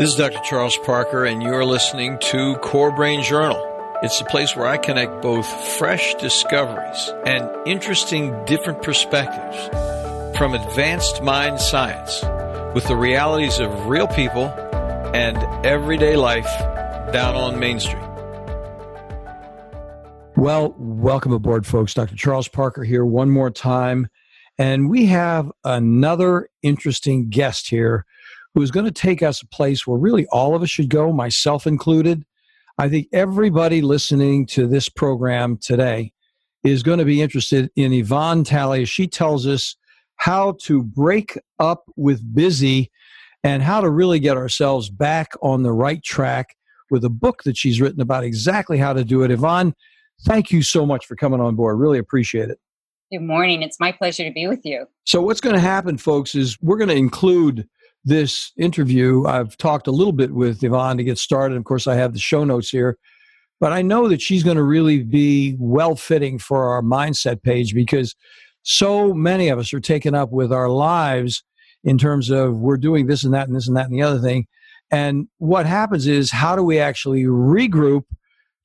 This is Dr. Charles Parker, and you're listening to Core Brain Journal. It's the place where I connect both fresh discoveries and interesting different perspectives from advanced mind science with the realities of real people and everyday life down on Main Street. Well, welcome aboard, folks. Dr. Charles Parker here one more time. And we have another interesting guest here who's going to take us a place where really all of us should go, myself included. I think everybody listening to this program today is going to be interested in Yvonne Tally she tells us how to break up with busy and how to really get ourselves back on the right track with a book that she's written about exactly how to do it. Yvonne, thank you so much for coming on board. Really appreciate it. Good morning. It's my pleasure to be with you. So, what's going to happen, folks, is we're going to include this interview, I've talked a little bit with Yvonne to get started. Of course, I have the show notes here, but I know that she's going to really be well fitting for our mindset page because so many of us are taken up with our lives in terms of we're doing this and that and this and that and the other thing. And what happens is, how do we actually regroup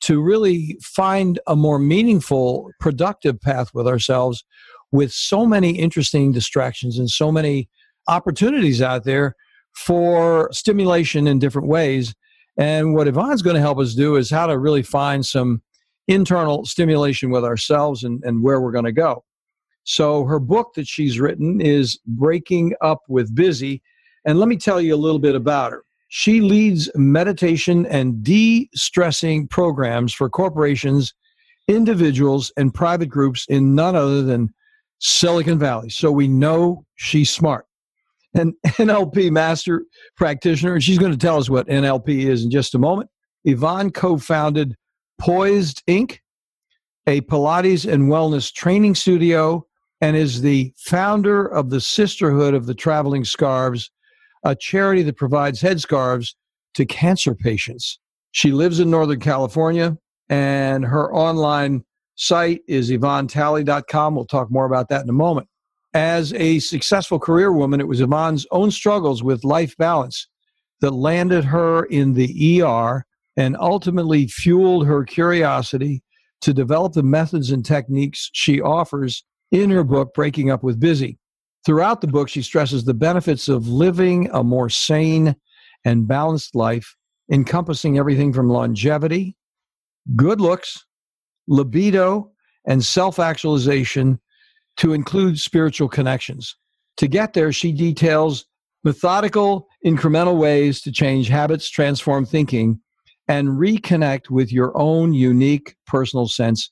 to really find a more meaningful, productive path with ourselves with so many interesting distractions and so many opportunities out there for stimulation in different ways. And what Yvonne's going to help us do is how to really find some internal stimulation with ourselves and, and where we're going to go. So her book that she's written is Breaking Up with Busy. And let me tell you a little bit about her. She leads meditation and de stressing programs for corporations, individuals, and private groups in none other than Silicon Valley. So we know she's smart an NLP master practitioner, and she's going to tell us what NLP is in just a moment. Yvonne co founded Poised Inc., a Pilates and wellness training studio, and is the founder of the Sisterhood of the Traveling Scarves, a charity that provides headscarves to cancer patients. She lives in Northern California, and her online site is yvonnetally.com. We'll talk more about that in a moment. As a successful career woman, it was Yvonne's own struggles with life balance that landed her in the ER and ultimately fueled her curiosity to develop the methods and techniques she offers in her book, Breaking Up with Busy. Throughout the book, she stresses the benefits of living a more sane and balanced life, encompassing everything from longevity, good looks, libido, and self actualization to include spiritual connections. To get there, she details methodical, incremental ways to change habits, transform thinking, and reconnect with your own unique personal sense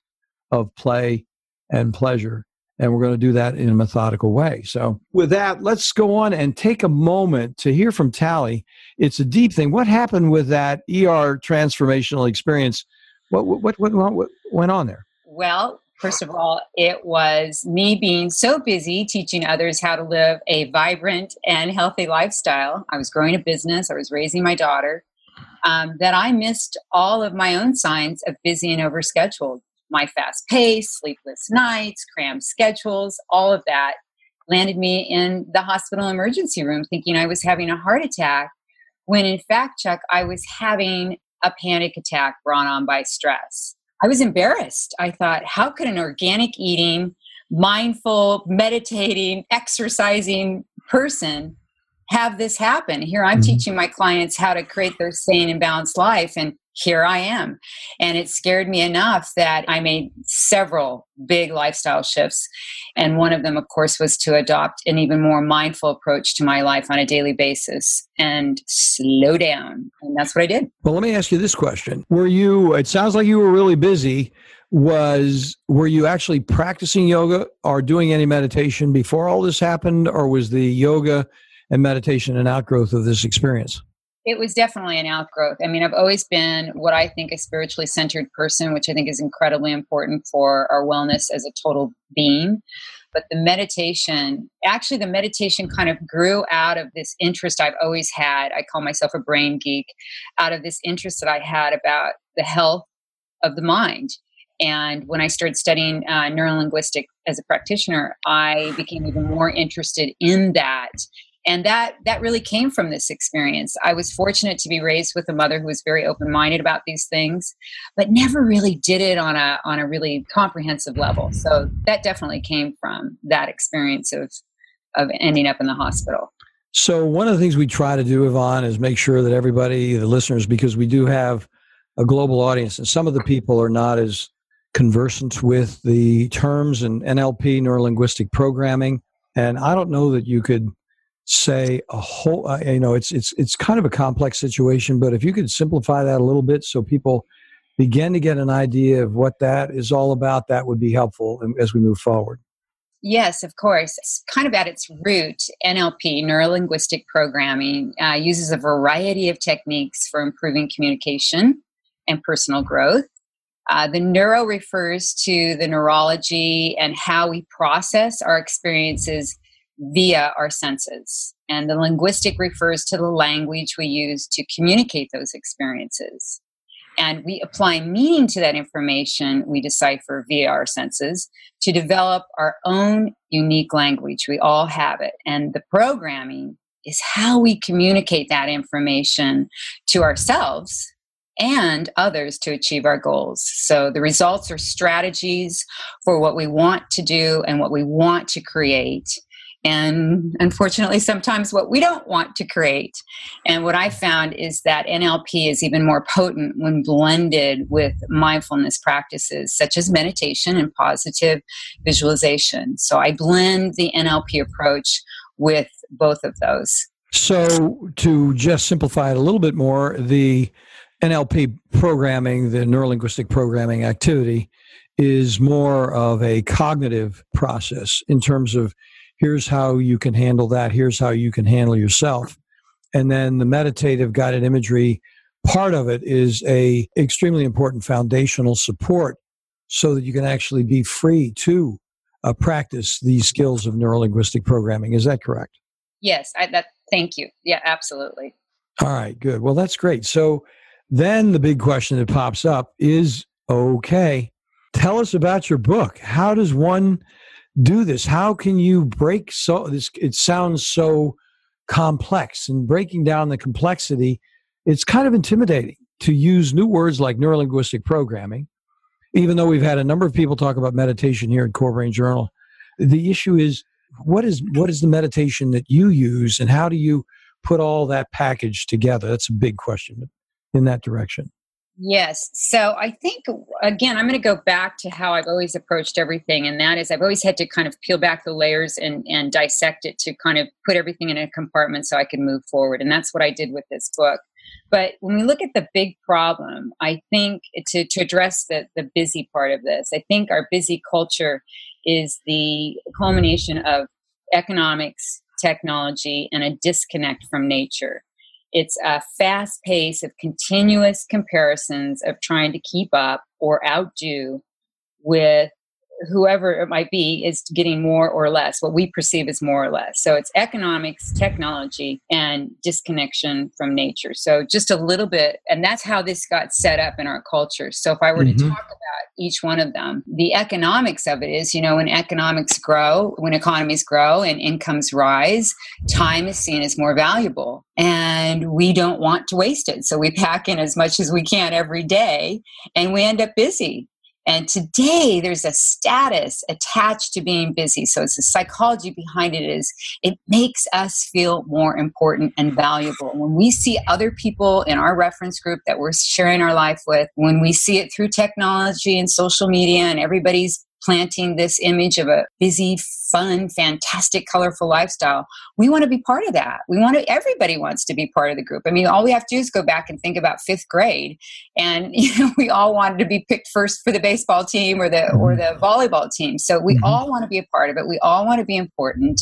of play and pleasure. And we're going to do that in a methodical way. So, with that, let's go on and take a moment to hear from Tally. It's a deep thing. What happened with that ER transformational experience? What, what, what, what went on there? Well, First of all, it was me being so busy teaching others how to live a vibrant and healthy lifestyle. I was growing a business, I was raising my daughter, um, that I missed all of my own signs of busy and overscheduled. My fast pace, sleepless nights, crammed schedules, all of that landed me in the hospital emergency room thinking I was having a heart attack when in fact, Chuck, I was having a panic attack brought on by stress. I was embarrassed. I thought, how could an organic eating, mindful, meditating, exercising person have this happen? Here I'm mm-hmm. teaching my clients how to create their sane and balanced life, and here I am. And it scared me enough that I made several big lifestyle shifts. And one of them, of course, was to adopt an even more mindful approach to my life on a daily basis and slow down. And that's what I did. Well, let me ask you this question. Were you, it sounds like you were really busy. Was, were you actually practicing yoga or doing any meditation before all this happened? Or was the yoga and meditation an outgrowth of this experience? It was definitely an outgrowth. I mean, I've always been what I think a spiritually centered person, which I think is incredibly important for our wellness as a total being. But the meditation, actually, the meditation kind of grew out of this interest I've always had. I call myself a brain geek, out of this interest that I had about the health of the mind. And when I started studying uh, neurolinguistic as a practitioner, I became even more interested in that and that that really came from this experience. I was fortunate to be raised with a mother who was very open-minded about these things but never really did it on a on a really comprehensive level. So that definitely came from that experience of of ending up in the hospital. So one of the things we try to do yvonne is make sure that everybody the listeners because we do have a global audience and some of the people are not as conversant with the terms and nlp neurolinguistic programming and i don't know that you could say a whole uh, you know it's it's it's kind of a complex situation but if you could simplify that a little bit so people begin to get an idea of what that is all about that would be helpful as we move forward. Yes of course. It's kind of at its root nlp neurolinguistic programming uh, uses a variety of techniques for improving communication and personal growth. Uh, the neuro refers to the neurology and how we process our experiences via our senses. And the linguistic refers to the language we use to communicate those experiences. And we apply meaning to that information we decipher via our senses to develop our own unique language. We all have it. And the programming is how we communicate that information to ourselves and others to achieve our goals. So the results are strategies for what we want to do and what we want to create and unfortunately sometimes what we don't want to create and what i found is that nlp is even more potent when blended with mindfulness practices such as meditation and positive visualization. So i blend the nlp approach with both of those. So to just simplify it a little bit more the nlp programming the neurolinguistic programming activity is more of a cognitive process in terms of here's how you can handle that here's how you can handle yourself. And then the meditative guided imagery part of it is a extremely important foundational support so that you can actually be free to uh, practice these skills of neurolinguistic programming. Is that correct? Yes I, that thank you. Yeah absolutely. All right good. Well that's great. So then the big question that pops up is okay tell us about your book. How does one do this? How can you break so this? It sounds so complex, and breaking down the complexity, it's kind of intimidating to use new words like neurolinguistic programming. Even though we've had a number of people talk about meditation here at Core Brain Journal, the issue is what is what is the meditation that you use, and how do you put all that package together? That's a big question in that direction. Yes. So I think, again, I'm going to go back to how I've always approached everything. And that is, I've always had to kind of peel back the layers and, and dissect it to kind of put everything in a compartment so I can move forward. And that's what I did with this book. But when we look at the big problem, I think to, to address the, the busy part of this, I think our busy culture is the culmination of economics, technology, and a disconnect from nature. It's a fast pace of continuous comparisons of trying to keep up or outdo with whoever it might be is getting more or less what we perceive as more or less. So it's economics technology and disconnection from nature. So just a little bit and that's how this got set up in our culture. So if i were mm-hmm. to talk about each one of them the economics of it is you know when economics grow when economies grow and incomes rise time is seen as more valuable and we don't want to waste it. So we pack in as much as we can every day and we end up busy and today there's a status attached to being busy. So it's the psychology behind it is it makes us feel more important and valuable. When we see other people in our reference group that we're sharing our life with, when we see it through technology and social media and everybody's planting this image of a busy, fun, fantastic, colorful lifestyle. We want to be part of that. We want to, everybody wants to be part of the group. I mean, all we have to do is go back and think about fifth grade. And, you know, we all wanted to be picked first for the baseball team or the, or the volleyball team. So we mm-hmm. all want to be a part of it. We all want to be important.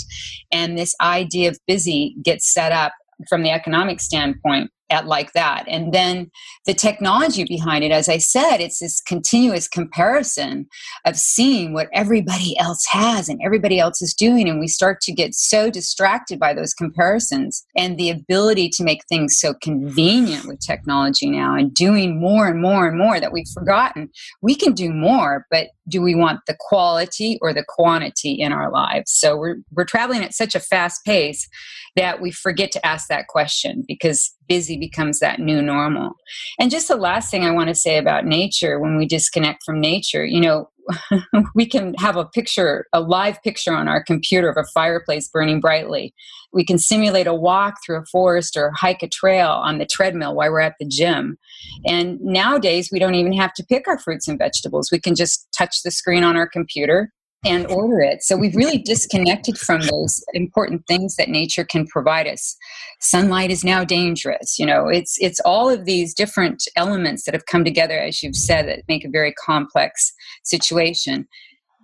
And this idea of busy gets set up from the economic standpoint at like that. And then the technology behind it, as I said, it's this continuous comparison of seeing what everybody else has and everybody else is doing. And we start to get so distracted by those comparisons and the ability to make things so convenient with technology now and doing more and more and more that we've forgotten we can do more, but do we want the quality or the quantity in our lives? So we're, we're traveling at such a fast pace that we forget to ask that question because busy becomes that new normal. And just the last thing I want to say about nature when we disconnect from nature, you know, we can have a picture, a live picture on our computer of a fireplace burning brightly. We can simulate a walk through a forest or hike a trail on the treadmill while we're at the gym. And nowadays, we don't even have to pick our fruits and vegetables. We can just touch the screen on our computer and order it. So we've really disconnected from those important things that nature can provide us. Sunlight is now dangerous. You know, it's it's all of these different elements that have come together, as you've said, that make a very complex situation.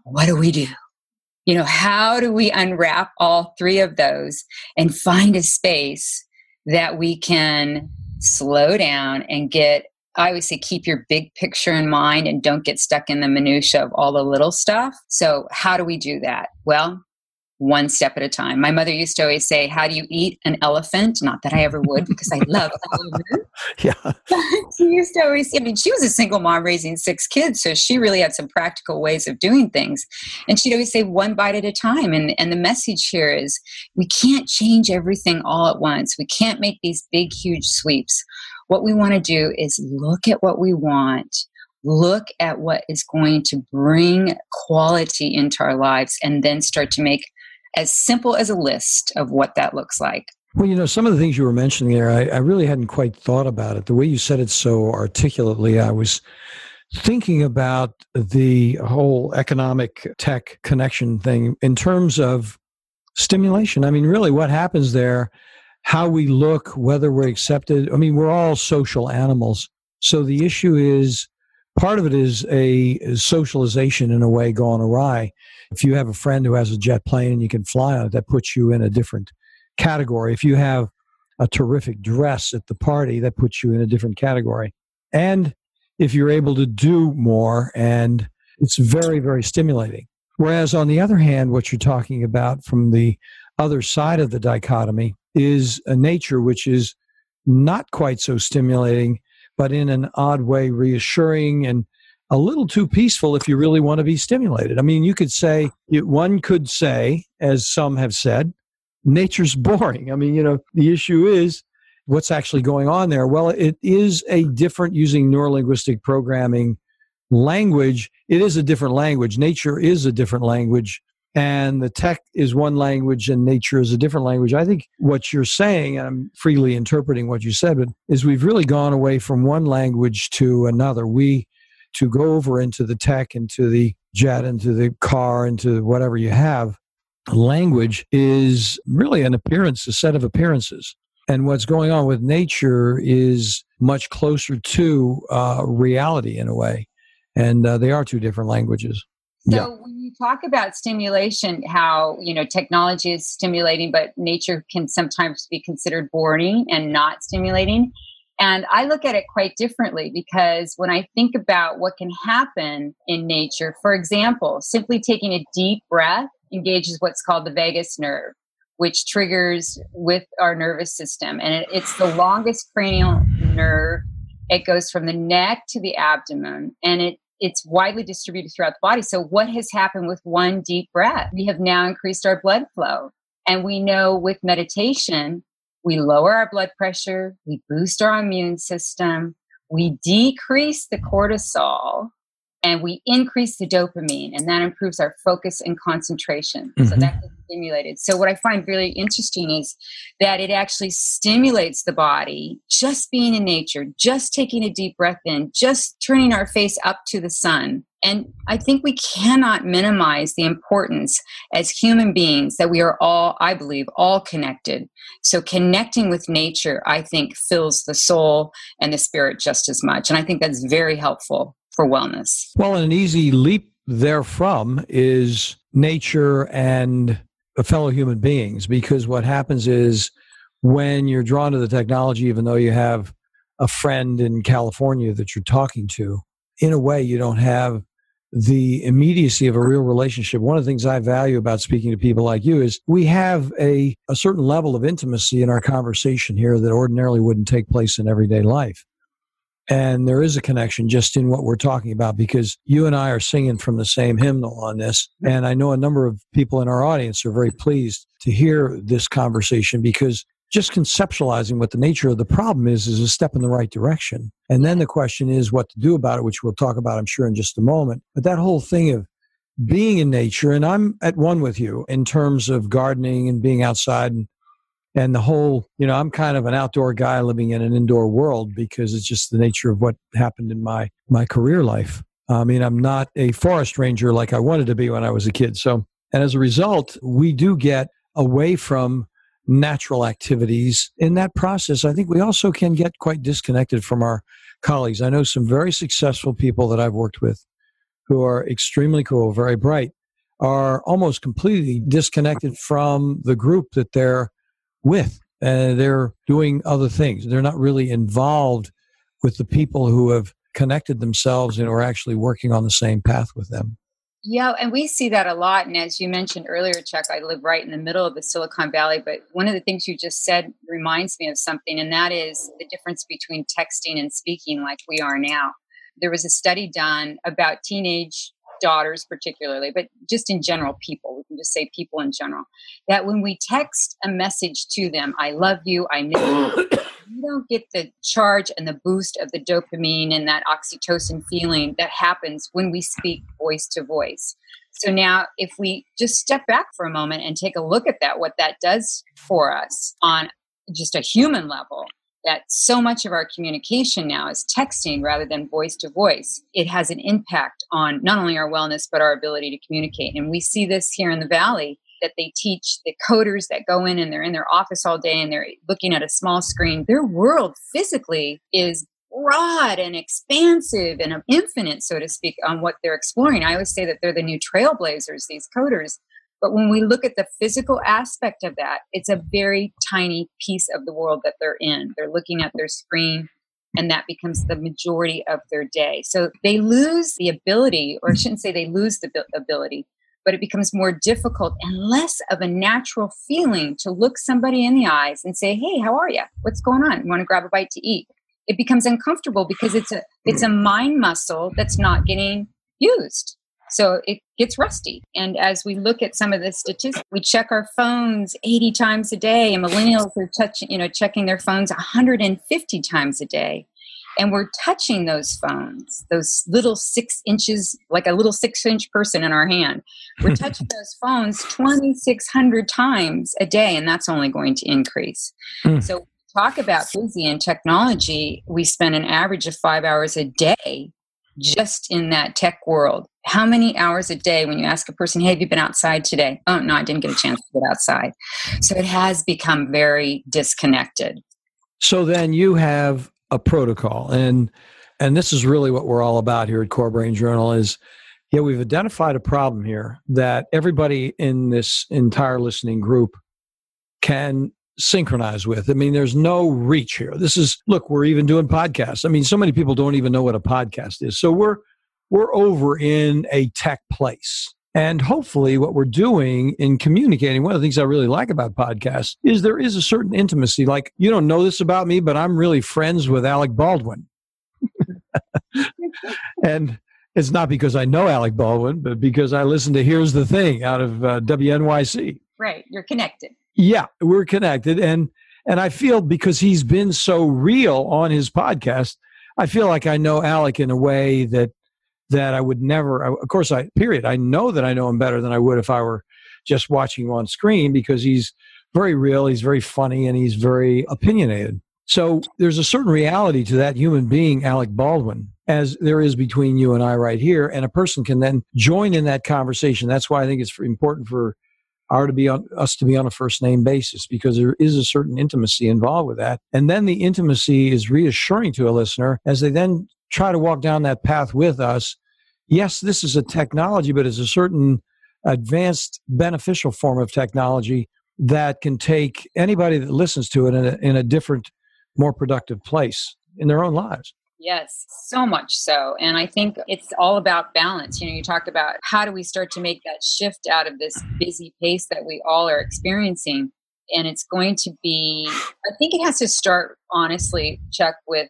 What do we do? You know, how do we unwrap all three of those and find a space that we can slow down and get I always say keep your big picture in mind and don't get stuck in the minutia of all the little stuff. So, how do we do that? Well, one step at a time. My mother used to always say, How do you eat an elephant? Not that I ever would because I love elephants. Yeah. she used to always, I mean, she was a single mom raising six kids, so she really had some practical ways of doing things. And she'd always say, One bite at a time. And, and the message here is we can't change everything all at once. We can't make these big, huge sweeps. What we want to do is look at what we want, look at what is going to bring quality into our lives, and then start to make as simple as a list of what that looks like. Well, you know, some of the things you were mentioning there, I, I really hadn't quite thought about it. The way you said it so articulately, I was thinking about the whole economic tech connection thing in terms of stimulation. I mean, really, what happens there how we look, whether we're accepted. I mean, we're all social animals. So the issue is part of it is a socialization in a way gone awry. If you have a friend who has a jet plane and you can fly on it, that puts you in a different category. If you have a terrific dress at the party, that puts you in a different category. And if you're able to do more, and it's very, very stimulating. Whereas on the other hand, what you're talking about from the other side of the dichotomy is a nature which is not quite so stimulating, but in an odd way reassuring and a little too peaceful if you really want to be stimulated. I mean, you could say, one could say, as some have said, nature's boring. I mean, you know, the issue is what's actually going on there. Well, it is a different using neurolinguistic programming language. It is a different language. Nature is a different language and the tech is one language and nature is a different language. I think what you're saying, and I'm freely interpreting what you said, but is we've really gone away from one language to another. We to go over into the tech, into the jet, into the car, into whatever you have. Language is really an appearance, a set of appearances. And what's going on with nature is much closer to uh, reality in a way. And uh, they are two different languages. So yeah. You talk about stimulation, how you know technology is stimulating, but nature can sometimes be considered boring and not stimulating. And I look at it quite differently because when I think about what can happen in nature, for example, simply taking a deep breath engages what's called the vagus nerve, which triggers with our nervous system. And it, it's the longest cranial nerve. It goes from the neck to the abdomen and it it's widely distributed throughout the body. So, what has happened with one deep breath? We have now increased our blood flow. And we know with meditation, we lower our blood pressure, we boost our immune system, we decrease the cortisol, and we increase the dopamine, and that improves our focus and concentration. Mm-hmm. So that's stimulated. So what I find really interesting is that it actually stimulates the body. Just being in nature, just taking a deep breath in, just turning our face up to the sun. And I think we cannot minimize the importance as human beings that we are all, I believe, all connected. So connecting with nature, I think, fills the soul and the spirit just as much. And I think that's very helpful for wellness. Well, an easy leap therefrom is nature and fellow human beings, because what happens is when you're drawn to the technology, even though you have a friend in California that you're talking to, in a way, you don't have the immediacy of a real relationship. One of the things I value about speaking to people like you is we have a, a certain level of intimacy in our conversation here that ordinarily wouldn't take place in everyday life. And there is a connection just in what we're talking about because you and I are singing from the same hymnal on this. And I know a number of people in our audience are very pleased to hear this conversation because just conceptualizing what the nature of the problem is is a step in the right direction. And then the question is what to do about it, which we'll talk about, I'm sure, in just a moment. But that whole thing of being in nature, and I'm at one with you in terms of gardening and being outside and and the whole, you know, I'm kind of an outdoor guy living in an indoor world because it's just the nature of what happened in my my career life. I mean, I'm not a forest ranger like I wanted to be when I was a kid. So, and as a result, we do get away from natural activities. In that process, I think we also can get quite disconnected from our colleagues. I know some very successful people that I've worked with who are extremely cool, very bright, are almost completely disconnected from the group that they're with. And they're doing other things. They're not really involved with the people who have connected themselves and are actually working on the same path with them. Yeah, and we see that a lot. And as you mentioned earlier, Chuck, I live right in the middle of the Silicon Valley. But one of the things you just said reminds me of something, and that is the difference between texting and speaking like we are now. There was a study done about teenage daughters, particularly, but just in general, people. We can just say people in general. That when we text a message to them, I love you, I miss you you don't get the charge and the boost of the dopamine and that oxytocin feeling that happens when we speak voice to voice. So now, if we just step back for a moment and take a look at that, what that does for us on just a human level, that so much of our communication now is texting rather than voice to voice, it has an impact on not only our wellness, but our ability to communicate. And we see this here in the Valley that they teach the coders that go in and they're in their office all day and they're looking at a small screen. Their world physically is broad and expansive and infinite so to speak on what they're exploring. I always say that they're the new trailblazers these coders but when we look at the physical aspect of that it's a very tiny piece of the world that they're in they're looking at their screen and that becomes the majority of their day so they lose the ability or i shouldn't say they lose the ability but it becomes more difficult and less of a natural feeling to look somebody in the eyes and say, "Hey, how are you? What's going on? You want to grab a bite to eat?" It becomes uncomfortable because it's a it's a mind muscle that's not getting used. So it gets rusty. And as we look at some of the statistics, we check our phones 80 times a day, and millennials are touching, you know, checking their phones 150 times a day and we're touching those phones, those little six inches, like a little six inch person in our hand. We're touching those phones 2,600 times a day, and that's only going to increase. Mm. So, talk about busy in technology, we spend an average of five hours a day just in that tech world. How many hours a day when you ask a person, hey, have you been outside today? Oh, no, I didn't get a chance to get outside. So it has become very disconnected. So then you have a protocol and and this is really what we're all about here at core brain journal is yeah we've identified a problem here that everybody in this entire listening group can synchronize with i mean there's no reach here this is look we're even doing podcasts i mean so many people don't even know what a podcast is so we're we're over in a tech place and hopefully, what we're doing in communicating, one of the things I really like about podcasts is there is a certain intimacy. Like, you don't know this about me, but I'm really friends with Alec Baldwin. and it's not because I know Alec Baldwin, but because I listen to Here's the Thing out of uh, WNYC. Right. You're connected. Yeah, we're connected. And, and I feel because he's been so real on his podcast, I feel like I know Alec in a way that that I would never, of course, I, period. I know that I know him better than I would if I were just watching him on screen because he's very real, he's very funny, and he's very opinionated. So there's a certain reality to that human being, Alec Baldwin, as there is between you and I right here. And a person can then join in that conversation. That's why I think it's important for our to be on us to be on a first name basis because there is a certain intimacy involved with that. And then the intimacy is reassuring to a listener as they then try to walk down that path with us. Yes, this is a technology, but it's a certain advanced beneficial form of technology that can take anybody that listens to it in a, in a different, more productive place in their own lives. Yes, so much so. And I think it's all about balance. You know, you talked about how do we start to make that shift out of this busy pace that we all are experiencing. And it's going to be, I think it has to start, honestly, Chuck, with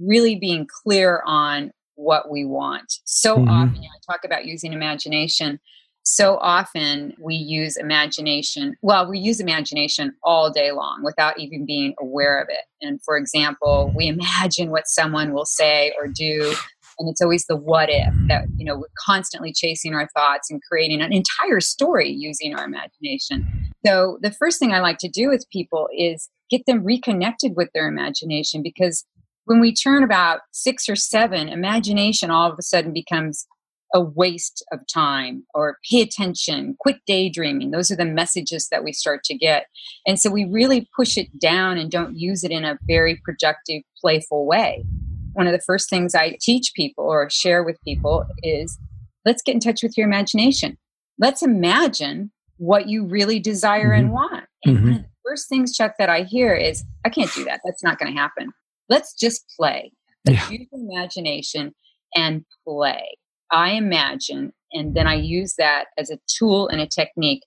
really being clear on what we want. So mm-hmm. often, you know, I talk about using imagination so often we use imagination. Well, we use imagination all day long without even being aware of it. And for example, we imagine what someone will say or do. And it's always the what if that, you know, we're constantly chasing our thoughts and creating an entire story using our imagination. So the first thing I like to do with people is get them reconnected with their imagination because when we turn about six or seven, imagination all of a sudden becomes a waste of time or pay attention, quit daydreaming. Those are the messages that we start to get. And so we really push it down and don't use it in a very productive, playful way. One of the first things I teach people or share with people is let's get in touch with your imagination. Let's imagine what you really desire mm-hmm. and want. And mm-hmm. one of the first things, Chuck, that I hear is, I can't do that. That's not going to happen. Let's just play. Let's yeah. use imagination and play. I imagine, and then I use that as a tool and a technique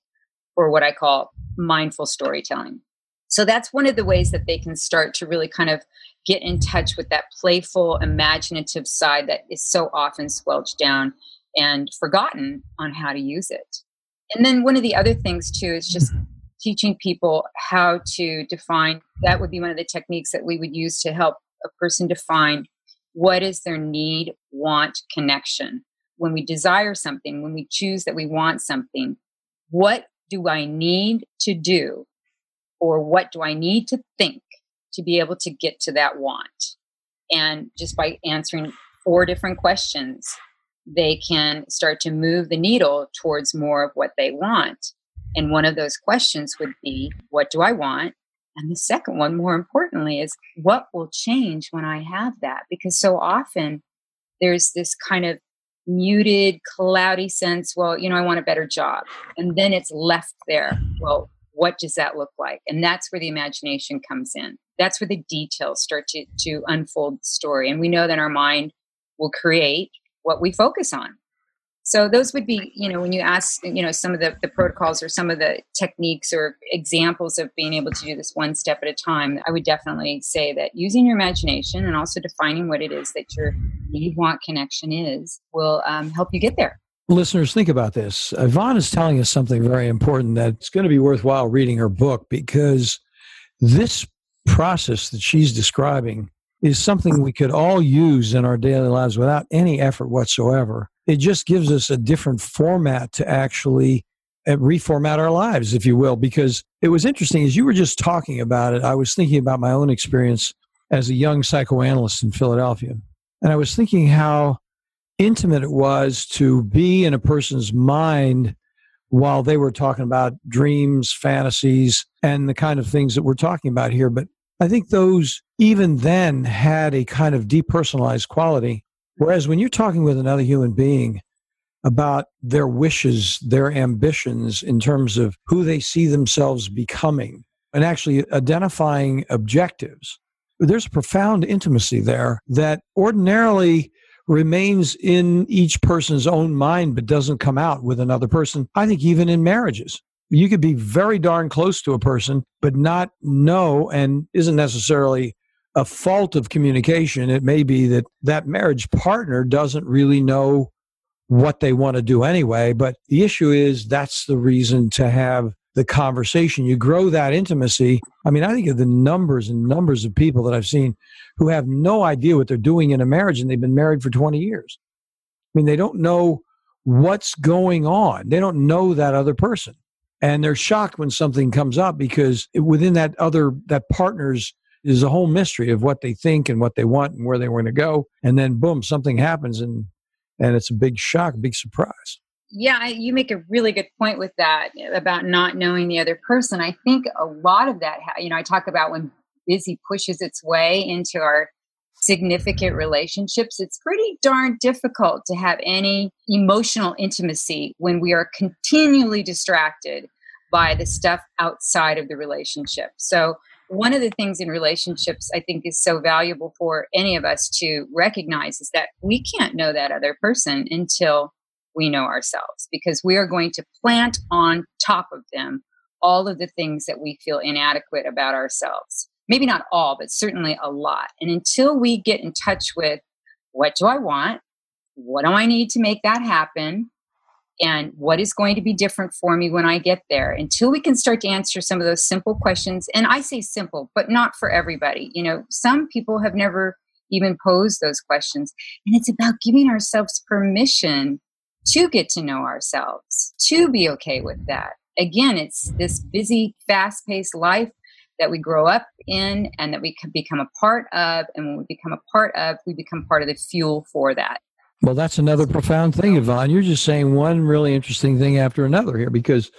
for what I call mindful storytelling. So that's one of the ways that they can start to really kind of get in touch with that playful, imaginative side that is so often squelched down and forgotten on how to use it. And then one of the other things too is just mm-hmm. Teaching people how to define that would be one of the techniques that we would use to help a person define what is their need, want, connection when we desire something, when we choose that we want something, what do I need to do or what do I need to think to be able to get to that want? And just by answering four different questions, they can start to move the needle towards more of what they want. And one of those questions would be, What do I want? And the second one, more importantly, is what will change when I have that? Because so often there's this kind of muted, cloudy sense, well, you know, I want a better job. And then it's left there. Well, what does that look like? And that's where the imagination comes in. That's where the details start to, to unfold the story. And we know that our mind will create what we focus on. So those would be, you know, when you ask, you know, some of the, the protocols or some of the techniques or examples of being able to do this one step at a time, I would definitely say that using your imagination and also defining what it is that your want connection is will um, help you get there. Listeners, think about this. Yvonne is telling us something very important that's going to be worthwhile reading her book because this process that she's describing is something we could all use in our daily lives without any effort whatsoever it just gives us a different format to actually uh, reformat our lives, if you will. Because it was interesting as you were just talking about it, I was thinking about my own experience as a young psychoanalyst in Philadelphia. And I was thinking how intimate it was to be in a person's mind while they were talking about dreams, fantasies, and the kind of things that we're talking about here. But I think those, even then, had a kind of depersonalized quality Whereas when you're talking with another human being about their wishes, their ambitions in terms of who they see themselves becoming, and actually identifying objectives, there's a profound intimacy there that ordinarily remains in each person's own mind but doesn't come out with another person. I think even in marriages. You could be very darn close to a person, but not know and isn't necessarily a fault of communication. It may be that that marriage partner doesn't really know what they want to do anyway. But the issue is that's the reason to have the conversation. You grow that intimacy. I mean, I think of the numbers and numbers of people that I've seen who have no idea what they're doing in a marriage and they've been married for 20 years. I mean, they don't know what's going on, they don't know that other person. And they're shocked when something comes up because within that other, that partner's is a whole mystery of what they think and what they want and where they want to go. And then boom, something happens and and it's a big shock, big surprise. Yeah, you make a really good point with that about not knowing the other person. I think a lot of that, you know, I talk about when busy pushes its way into our significant relationships, it's pretty darn difficult to have any emotional intimacy when we are continually distracted by the stuff outside of the relationship. So, one of the things in relationships I think is so valuable for any of us to recognize is that we can't know that other person until we know ourselves because we are going to plant on top of them all of the things that we feel inadequate about ourselves. Maybe not all, but certainly a lot. And until we get in touch with what do I want? What do I need to make that happen? And what is going to be different for me when I get there? Until we can start to answer some of those simple questions. And I say simple, but not for everybody. You know, some people have never even posed those questions. And it's about giving ourselves permission to get to know ourselves, to be okay with that. Again, it's this busy, fast paced life that we grow up in and that we can become a part of. And when we become a part of, we become part of the fuel for that. Well, that's another profound thing, Yvonne. You're just saying one really interesting thing after another here because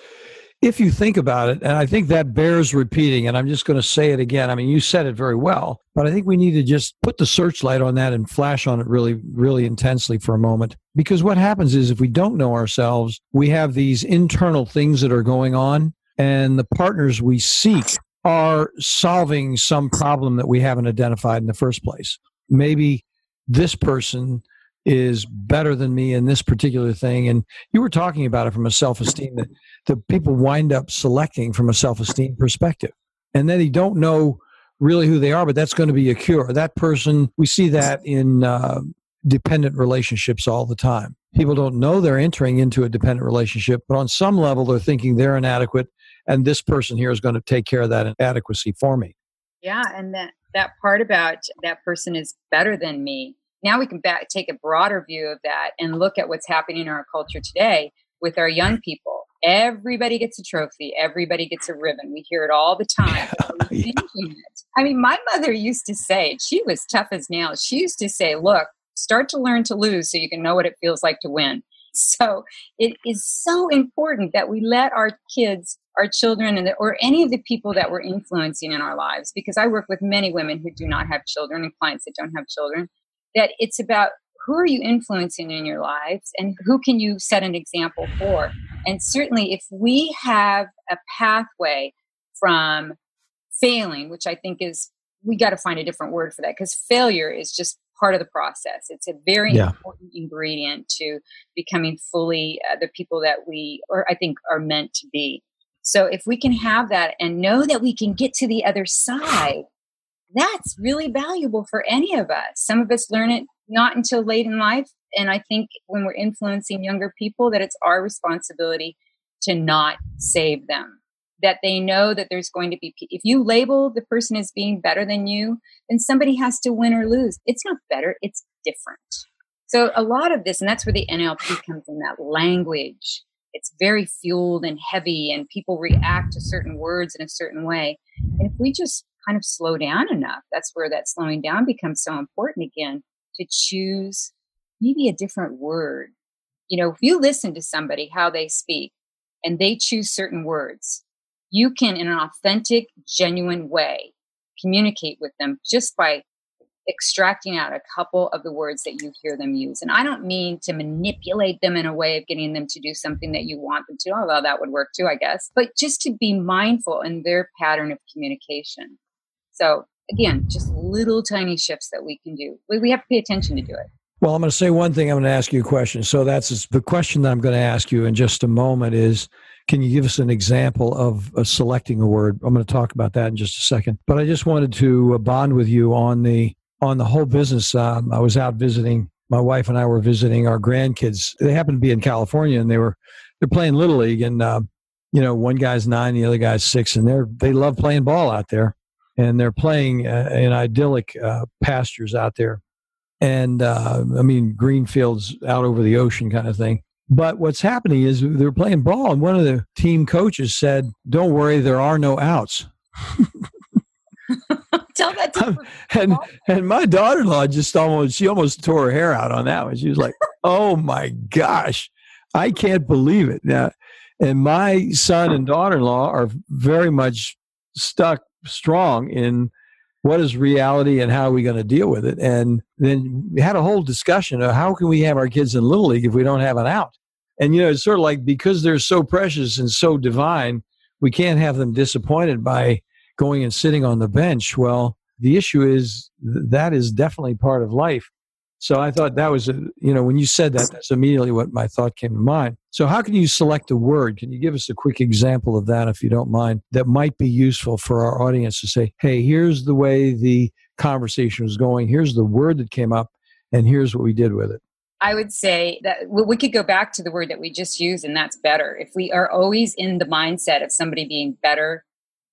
if you think about it, and I think that bears repeating, and I'm just going to say it again. I mean, you said it very well, but I think we need to just put the searchlight on that and flash on it really, really intensely for a moment. Because what happens is if we don't know ourselves, we have these internal things that are going on, and the partners we seek are solving some problem that we haven't identified in the first place. Maybe this person is better than me in this particular thing. And you were talking about it from a self esteem that the people wind up selecting from a self esteem perspective. And then they don't know really who they are, but that's going to be a cure. That person, we see that in uh, dependent relationships all the time. People don't know they're entering into a dependent relationship, but on some level, they're thinking they're inadequate, and this person here is going to take care of that inadequacy for me. Yeah, and that that part about that person is better than me now we can back, take a broader view of that and look at what's happening in our culture today with our young people. Everybody gets a trophy. Everybody gets a ribbon. We hear it all the time. yeah. I mean, my mother used to say, she was tough as nails. She used to say, look, start to learn to lose so you can know what it feels like to win. So it is so important that we let our kids, our children, and the, or any of the people that we're influencing in our lives, because I work with many women who do not have children and clients that don't have children, that it's about who are you influencing in your lives and who can you set an example for. And certainly if we have a pathway from failing which i think is we got to find a different word for that because failure is just part of the process. It's a very yeah. important ingredient to becoming fully uh, the people that we or i think are meant to be. So if we can have that and know that we can get to the other side that's really valuable for any of us. Some of us learn it not until late in life. And I think when we're influencing younger people, that it's our responsibility to not save them. That they know that there's going to be, if you label the person as being better than you, then somebody has to win or lose. It's not better, it's different. So a lot of this, and that's where the NLP comes in that language. It's very fueled and heavy, and people react to certain words in a certain way. And if we just kind of slow down enough. That's where that slowing down becomes so important again to choose maybe a different word. You know, if you listen to somebody how they speak and they choose certain words, you can, in an authentic, genuine way, communicate with them just by extracting out a couple of the words that you hear them use. And I don't mean to manipulate them in a way of getting them to do something that you want them to, although that would work too, I guess, but just to be mindful in their pattern of communication. So again, just little tiny shifts that we can do. We, we have to pay attention to do it. Well, I'm going to say one thing. I'm going to ask you a question. So that's the question that I'm going to ask you in just a moment is can you give us an example of uh, selecting a word? I'm going to talk about that in just a second. But I just wanted to uh, bond with you on the on the whole business. Um, I was out visiting. My wife and I were visiting our grandkids. They happened to be in California, and they were they're playing little league. And uh, you know, one guy's nine, the other guy's six, and they're they love playing ball out there and they're playing uh, in idyllic uh, pastures out there. And uh, I mean, green fields out over the ocean kind of thing. But what's happening is they're playing ball, and one of the team coaches said, Don't worry, there are no outs. Tell that to and and my daughter-in-law just almost she almost tore her hair out on that one. She was like, "Oh my gosh, I can't believe it!" Now, and my son and daughter-in-law are very much stuck strong in what is reality and how are we going to deal with it. And then we had a whole discussion of how can we have our kids in Little League if we don't have an out? And, you know, it's sort of like because they're so precious and so divine, we can't have them disappointed by going and sitting on the bench. Well, the issue is that is definitely part of life. So I thought that was, a, you know, when you said that, that's immediately what my thought came to mind. So how can you select a word? Can you give us a quick example of that, if you don't mind, that might be useful for our audience to say, hey, here's the way the conversation was going. Here's the word that came up, and here's what we did with it. I would say that we could go back to the word that we just used, and that's better. If we are always in the mindset of somebody being better,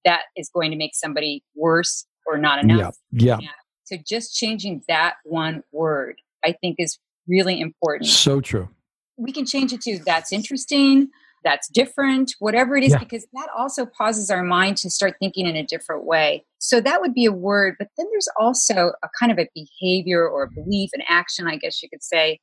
that is going to make somebody worse or not enough. Yeah. yeah. So just changing that one word, I think, is really important. So true. We can change it to that's interesting, that's different, whatever it is, yeah. because that also pauses our mind to start thinking in a different way. So that would be a word, but then there's also a kind of a behavior or a belief, an action, I guess you could say,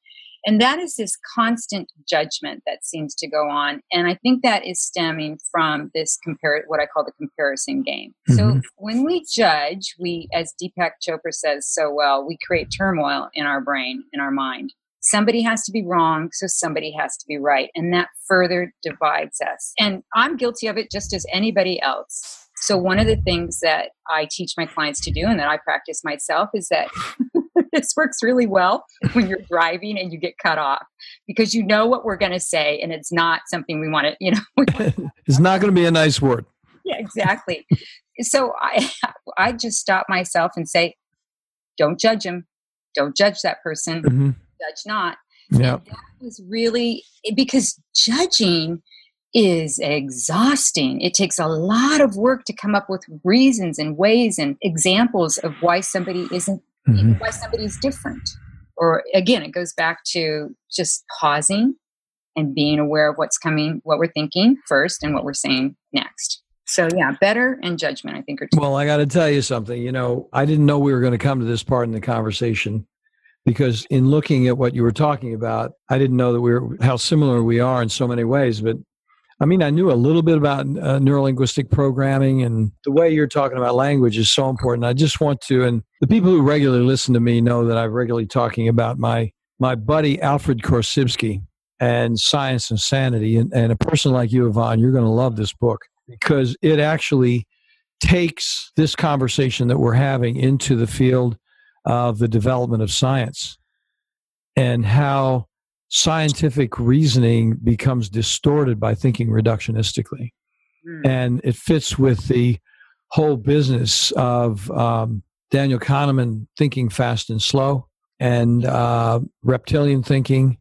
and that is this constant judgment that seems to go on. And I think that is stemming from this compare what I call the comparison game. Mm-hmm. So when we judge, we, as Deepak Chopra says so well, we create turmoil in our brain, in our mind. Somebody has to be wrong, so somebody has to be right. And that further divides us. And I'm guilty of it just as anybody else. So, one of the things that I teach my clients to do and that I practice myself is that this works really well when you're driving and you get cut off because you know what we're going to say and it's not something we want to, you know. it's not going to be a nice word. Yeah, exactly. so I, I just stop myself and say, don't judge him. Don't judge that person. Mm-hmm. Judge not. Yeah. And that was really because judging is exhausting. It takes a lot of work to come up with reasons and ways and examples of why somebody isn't mm-hmm. why somebody's different. Or again, it goes back to just pausing and being aware of what's coming, what we're thinking first, and what we're saying next. So yeah, better and judgment, I think are two. Well, I got to tell you something. You know, I didn't know we were going to come to this part in the conversation because in looking at what you were talking about, I didn't know that we were how similar we are in so many ways. But I mean, I knew a little bit about uh, neurolinguistic programming, and the way you're talking about language is so important. I just want to, and the people who regularly listen to me know that I'm regularly talking about my my buddy Alfred Korzybski and Science and Sanity, and, and a person like you, Yvonne, you're going to love this book because it actually takes this conversation that we're having into the field of the development of science and how scientific reasoning becomes distorted by thinking reductionistically. Mm. And it fits with the whole business of um, Daniel Kahneman thinking fast and slow and uh, reptilian thinking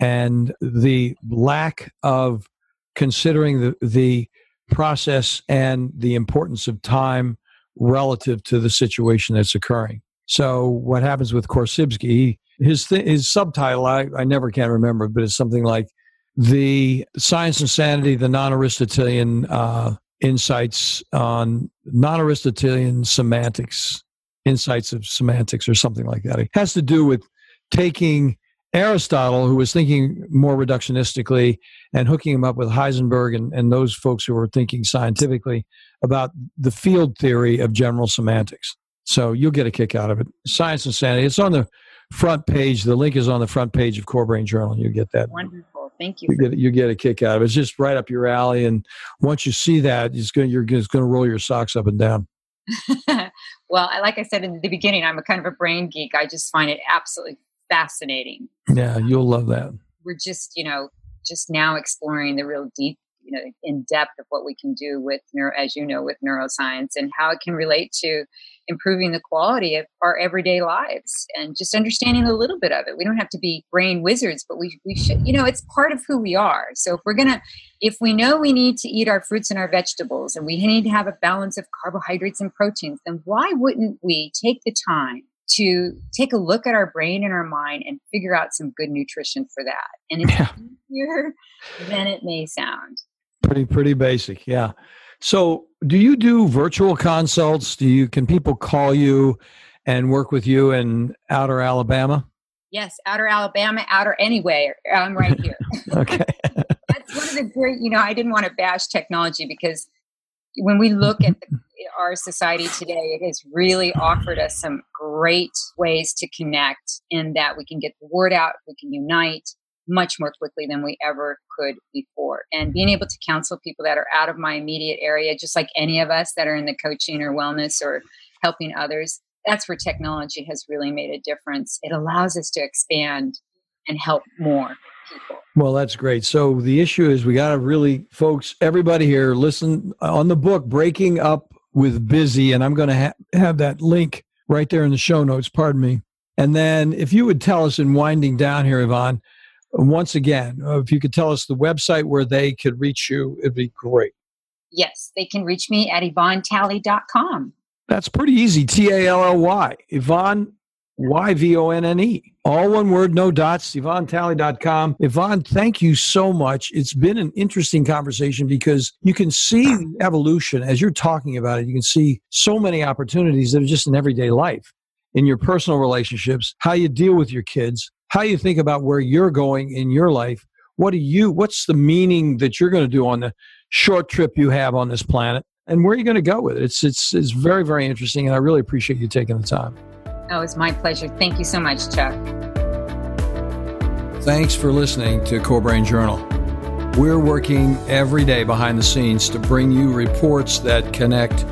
and the lack of considering the, the process and the importance of time relative to the situation that's occurring. So what happens with Korzybski? his th- his subtitle I, I never can remember, but it's something like the science and sanity, the non-Aristotelian uh, insights on non-Aristotelian semantics, insights of semantics, or something like that. It has to do with taking Aristotle, who was thinking more reductionistically, and hooking him up with Heisenberg and, and those folks who were thinking scientifically about the field theory of general semantics. So you'll get a kick out of it. Science and Sanity. It's on the front page. The link is on the front page of Core Brain Journal. You get that. Wonderful. Thank you. You get, you get a kick out of it. It's just right up your alley. And once you see that, it's going, you're going to roll your socks up and down. well, like I said in the beginning, I'm a kind of a brain geek. I just find it absolutely fascinating. Yeah, you'll love that. We're just, you know, just now exploring the real deep you know in depth of what we can do with neuro as you know with neuroscience and how it can relate to improving the quality of our everyday lives and just understanding a little bit of it we don't have to be brain wizards but we, we should you know it's part of who we are so if we're gonna if we know we need to eat our fruits and our vegetables and we need to have a balance of carbohydrates and proteins then why wouldn't we take the time to take a look at our brain and our mind and figure out some good nutrition for that. And it's yeah. easier than it may sound. Pretty pretty basic, yeah. So, do you do virtual consults? Do you can people call you and work with you in outer Alabama? Yes, outer Alabama, outer anywhere. I'm right here. okay. That's one of the great, you know, I didn't want to bash technology because when we look at the, our society today, it has really offered us some great ways to connect in that we can get the word out, we can unite, much more quickly than we ever could before. And being able to counsel people that are out of my immediate area, just like any of us that are in the coaching or wellness or helping others, that's where technology has really made a difference. It allows us to expand and help more people. Well, that's great. So the issue is we got to really, folks, everybody here, listen on the book, Breaking Up with Busy. And I'm going to ha- have that link right there in the show notes. Pardon me. And then if you would tell us in winding down here, Yvonne, once again, uh, if you could tell us the website where they could reach you, it'd be great. Yes, they can reach me at YvonneTally.com. That's pretty easy. T A L L Y. Yvonne, Y V O N N E. All one word, no dots. YvonneTally.com. Yvonne, thank you so much. It's been an interesting conversation because you can see evolution as you're talking about it. You can see so many opportunities that are just in everyday life, in your personal relationships, how you deal with your kids, how you think about where you're going in your life. What do you, what's the meaning that you're going to do on the short trip you have on this planet? And where are you going to go with it? It's, it's, it's very, very interesting. And I really appreciate you taking the time. Oh, it's my pleasure. Thank you so much, Chuck. Thanks for listening to Core Brain Journal. We're working every day behind the scenes to bring you reports that connect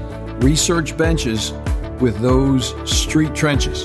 research benches with those street trenches.